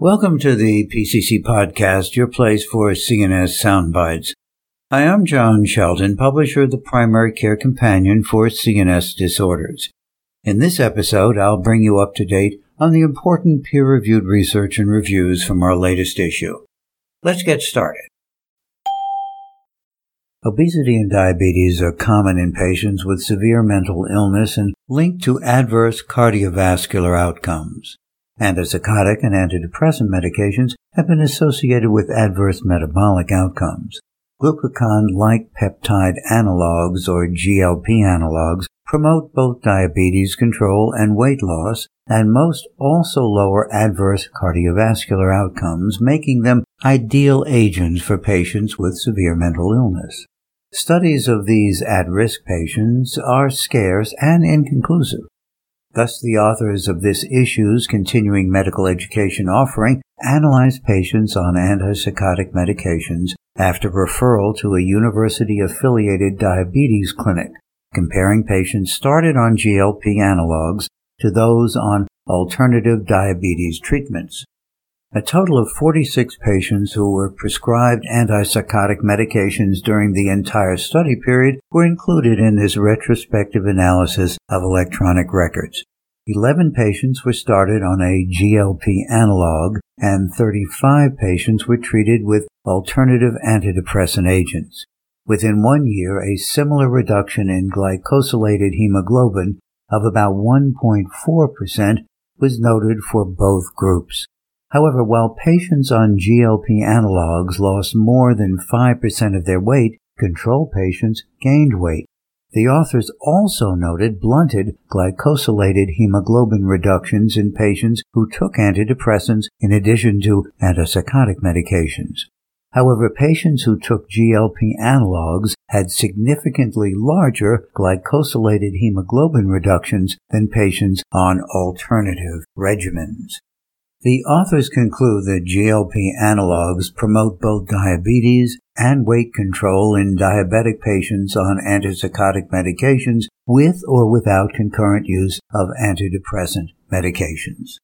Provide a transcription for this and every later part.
Welcome to the PCC Podcast, your place for CNS soundbites. I am John Shelton, publisher of the Primary Care Companion for CNS Disorders. In this episode, I'll bring you up to date on the important peer-reviewed research and reviews from our latest issue. Let's get started. Obesity and diabetes are common in patients with severe mental illness and linked to adverse cardiovascular outcomes. Antipsychotic and antidepressant medications have been associated with adverse metabolic outcomes. Glucagon-like peptide analogs or GLP analogs promote both diabetes control and weight loss, and most also lower adverse cardiovascular outcomes, making them ideal agents for patients with severe mental illness. Studies of these at-risk patients are scarce and inconclusive. Thus, the authors of this issue's continuing medical education offering analyze patients on antipsychotic medications after referral to a university affiliated diabetes clinic, comparing patients started on GLP analogs to those on alternative diabetes treatments. A total of 46 patients who were prescribed antipsychotic medications during the entire study period were included in this retrospective analysis of electronic records. 11 patients were started on a GLP analog and 35 patients were treated with alternative antidepressant agents. Within one year, a similar reduction in glycosylated hemoglobin of about 1.4% was noted for both groups. However, while patients on GLP analogs lost more than 5% of their weight, control patients gained weight. The authors also noted blunted glycosylated hemoglobin reductions in patients who took antidepressants in addition to antipsychotic medications. However, patients who took GLP analogs had significantly larger glycosylated hemoglobin reductions than patients on alternative regimens. The authors conclude that GLP analogs promote both diabetes and weight control in diabetic patients on antipsychotic medications with or without concurrent use of antidepressant medications.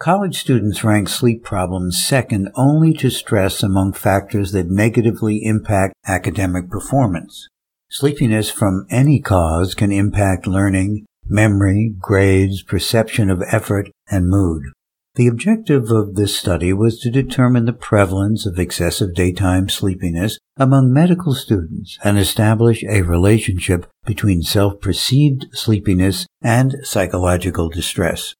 College students rank sleep problems second only to stress among factors that negatively impact academic performance. Sleepiness from any cause can impact learning, memory, grades, perception of effort, and mood. The objective of this study was to determine the prevalence of excessive daytime sleepiness among medical students and establish a relationship between self-perceived sleepiness and psychological distress.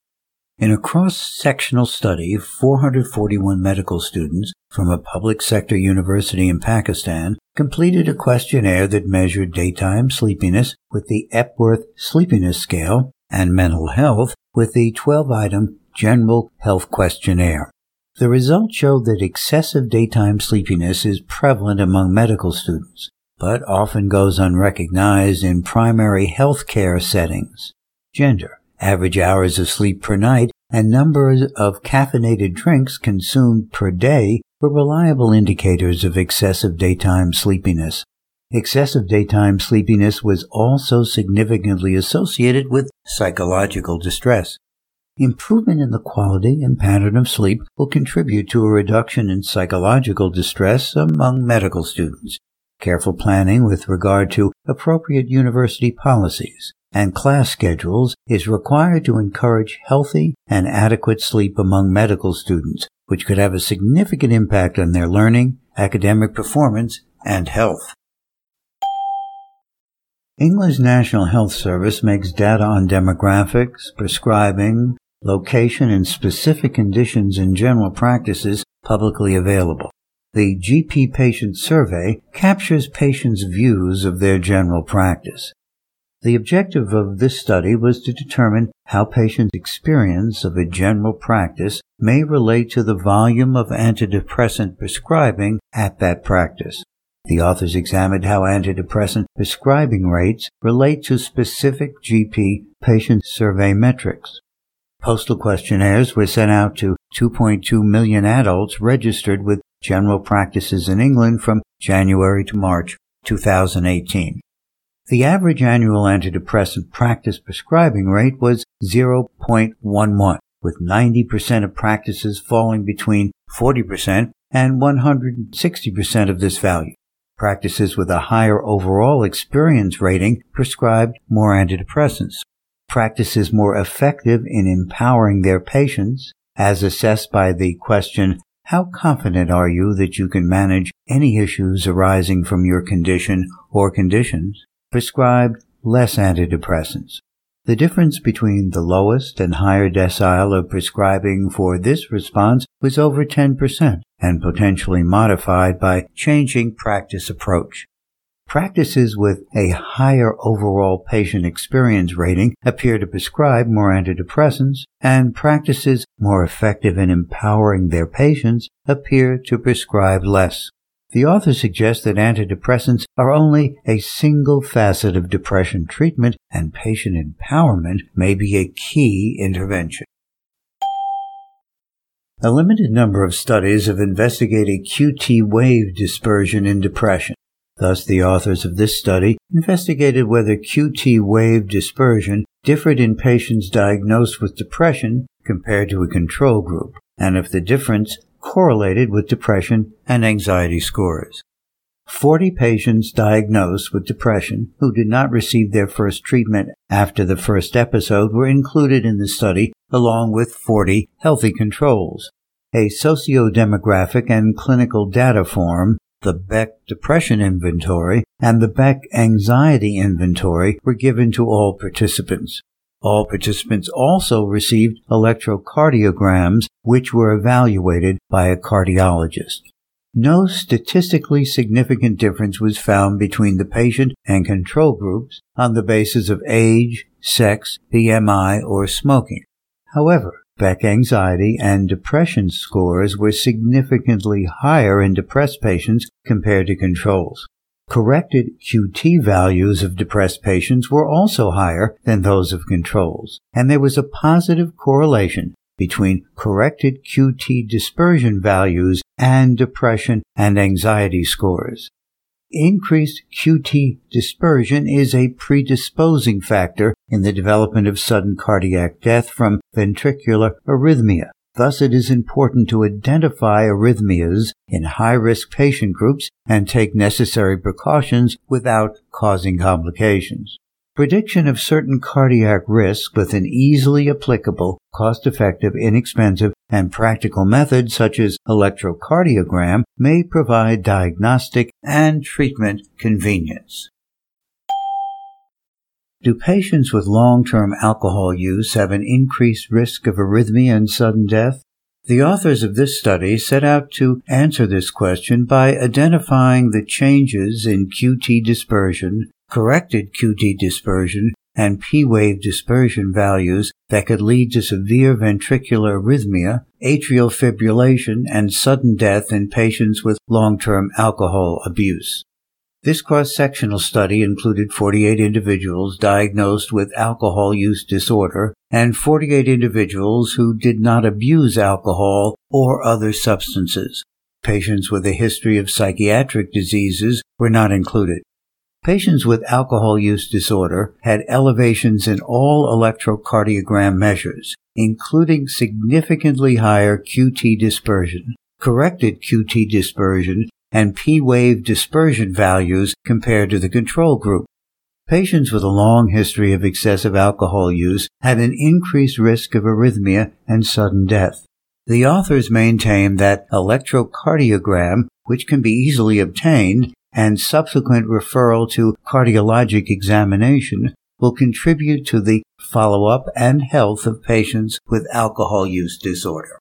In a cross-sectional study, 441 medical students from a public sector university in Pakistan completed a questionnaire that measured daytime sleepiness with the Epworth Sleepiness Scale and mental health with the 12-item General Health Questionnaire. The results showed that excessive daytime sleepiness is prevalent among medical students, but often goes unrecognized in primary health care settings. Gender, average hours of sleep per night, and numbers of caffeinated drinks consumed per day were reliable indicators of excessive daytime sleepiness. Excessive daytime sleepiness was also significantly associated with psychological distress. Improvement in the quality and pattern of sleep will contribute to a reduction in psychological distress among medical students. Careful planning with regard to appropriate university policies and class schedules is required to encourage healthy and adequate sleep among medical students, which could have a significant impact on their learning, academic performance, and health. England's National Health Service makes data on demographics, prescribing, location, and specific conditions in general practices publicly available. The GP Patient Survey captures patients' views of their general practice. The objective of this study was to determine how patients' experience of a general practice may relate to the volume of antidepressant prescribing at that practice. The authors examined how antidepressant prescribing rates relate to specific GP patient survey metrics. Postal questionnaires were sent out to 2.2 million adults registered with general practices in England from January to March 2018. The average annual antidepressant practice prescribing rate was 0.11. with 90% of practices falling between 40% and 160% of this value. Practices with a higher overall experience rating prescribed more antidepressants. Practices more effective in empowering their patients, as assessed by the question, how confident are you that you can manage any issues arising from your condition or conditions? Prescribed less antidepressants. The difference between the lowest and higher decile of prescribing for this response was over 10% and potentially modified by changing practice approach. Practices with a higher overall patient experience rating appear to prescribe more antidepressants, and practices more effective in empowering their patients appear to prescribe less. The author suggests that antidepressants are only a single facet of depression treatment and patient empowerment may be a key intervention. A limited number of studies have investigated QT wave dispersion in depression. Thus, the authors of this study investigated whether QT wave dispersion differed in patients diagnosed with depression compared to a control group, and if the difference correlated with depression and anxiety scores. 40 patients diagnosed with depression who did not receive their first treatment after the first episode were included in the study along with 40 healthy controls. A socio-demographic and clinical data form, the Beck Depression Inventory and the Beck Anxiety Inventory were given to all participants. All participants also received electrocardiograms, which were evaluated by a cardiologist. No statistically significant difference was found between the patient and control groups on the basis of age, sex, BMI, or smoking. However, Beck anxiety and depression scores were significantly higher in depressed patients compared to controls. Corrected QT values of depressed patients were also higher than those of controls, and there was a positive correlation between corrected QT dispersion values and depression and anxiety scores. Increased QT dispersion is a predisposing factor in the development of sudden cardiac death from ventricular arrhythmia. Thus, it is important to identify arrhythmias in high-risk patient groups and take necessary precautions without causing complications. Prediction of certain cardiac risk with an easily applicable, cost-effective, inexpensive, and practical method such as electrocardiogram may provide diagnostic and treatment convenience. Do patients with long-term alcohol use have an increased risk of arrhythmia and sudden death? The authors of this study set out to answer this question by identifying the changes in QT dispersion, corrected QT dispersion, and P-wave dispersion values that could lead to severe ventricular arrhythmia, atrial fibrillation, and sudden death in patients with long-term alcohol abuse. This cross-sectional study included 48 individuals diagnosed with alcohol use disorder and 48 individuals who did not abuse alcohol or other substances. Patients with a history of psychiatric diseases were not included. Patients with alcohol use disorder had elevations in all electrocardiogram measures, including significantly higher QT dispersion, corrected QT dispersion, and P-wave dispersion values compared to the control group. Patients with a long history of excessive alcohol use had an increased risk of arrhythmia and sudden death. The authors maintain that electrocardiogram, which can be easily obtained, and subsequent referral to cardiologic examination will contribute to the follow-up and health of patients with alcohol use disorder.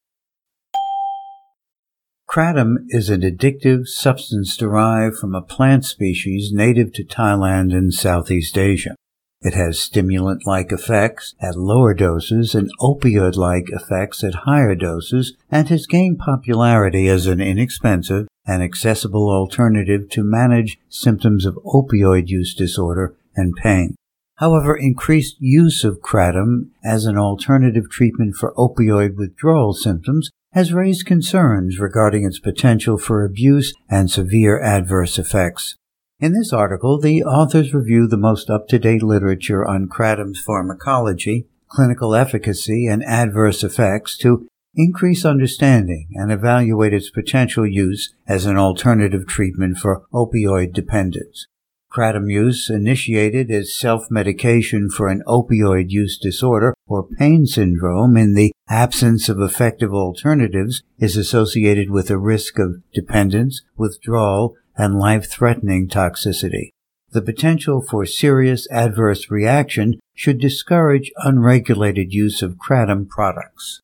Kratom is an addictive substance derived from a plant species native to Thailand and Southeast Asia. It has stimulant-like effects at lower doses and opioid-like effects at higher doses and has gained popularity as an inexpensive and accessible alternative to manage symptoms of opioid use disorder and pain. However, increased use of kratom as an alternative treatment for opioid withdrawal symptoms has raised concerns regarding its potential for abuse and severe adverse effects. In this article, the authors review the most up-to-date literature on kratom's pharmacology clinical efficacy and adverse effects to increase understanding and evaluate its potential use as an alternative treatment for opioid dependence. Kratom use initiated as self-medication for an opioid use disorder or pain syndrome in the absence of effective alternatives is associated with a risk of dependence, withdrawal, and life-threatening toxicity. The potential for serious adverse reaction should discourage unregulated use of kratom products.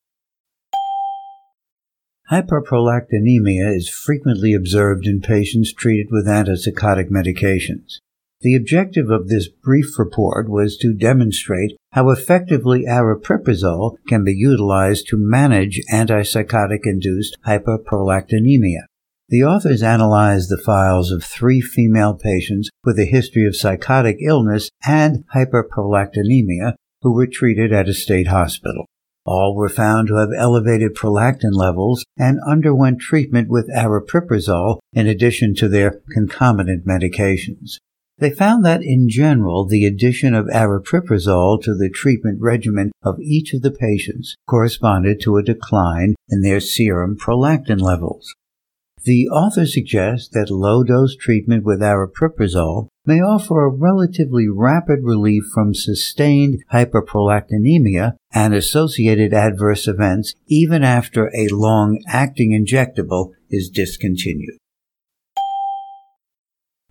Hyperprolactinemia is frequently observed in patients treated with antipsychotic medications. The objective of this brief report was to demonstrate how effectively aripiprazole can be utilized to manage antipsychotic-induced hyperprolactinemia. The authors analyzed the files of three female patients with a history of psychotic illness and hyperprolactinemia who were treated at a state hospital. All were found to have elevated prolactin levels and underwent treatment with aripiprazole in addition to their concomitant medications. They found that in general, the addition of aripiprazole to the treatment regimen of each of the patients corresponded to a decline in their serum prolactin levels. The author suggests that low-dose treatment with aripiprazole may offer a relatively rapid relief from sustained hyperprolactinemia and associated adverse events even after a long-acting injectable is discontinued.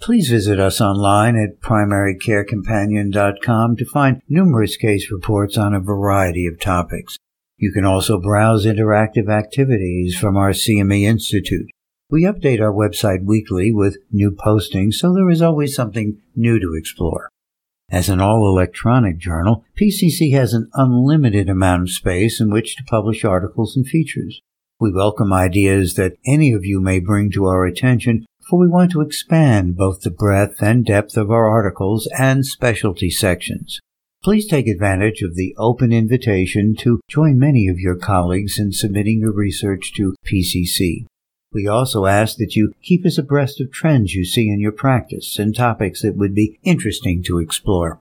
Please visit us online at primarycarecompanion.com to find numerous case reports on a variety of topics. You can also browse interactive activities from our CME Institute. We update our website weekly with new postings, so there is always something new to explore. As an all-electronic journal, PCC has an unlimited amount of space in which to publish articles and features. We welcome ideas that any of you may bring to our attention, for we want to expand both the breadth and depth of our articles and specialty sections. Please take advantage of the open invitation to join many of your colleagues in submitting your research to PCC. We also ask that you keep us abreast of trends you see in your practice and topics that would be interesting to explore.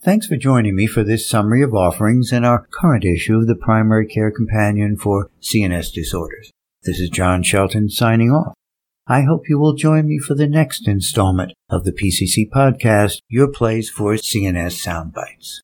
Thanks for joining me for this summary of offerings in our current issue of the Primary Care Companion for CNS Disorders. This is John Shelton signing off. I hope you will join me for the next installment of the PCC podcast, your place for CNS Soundbites.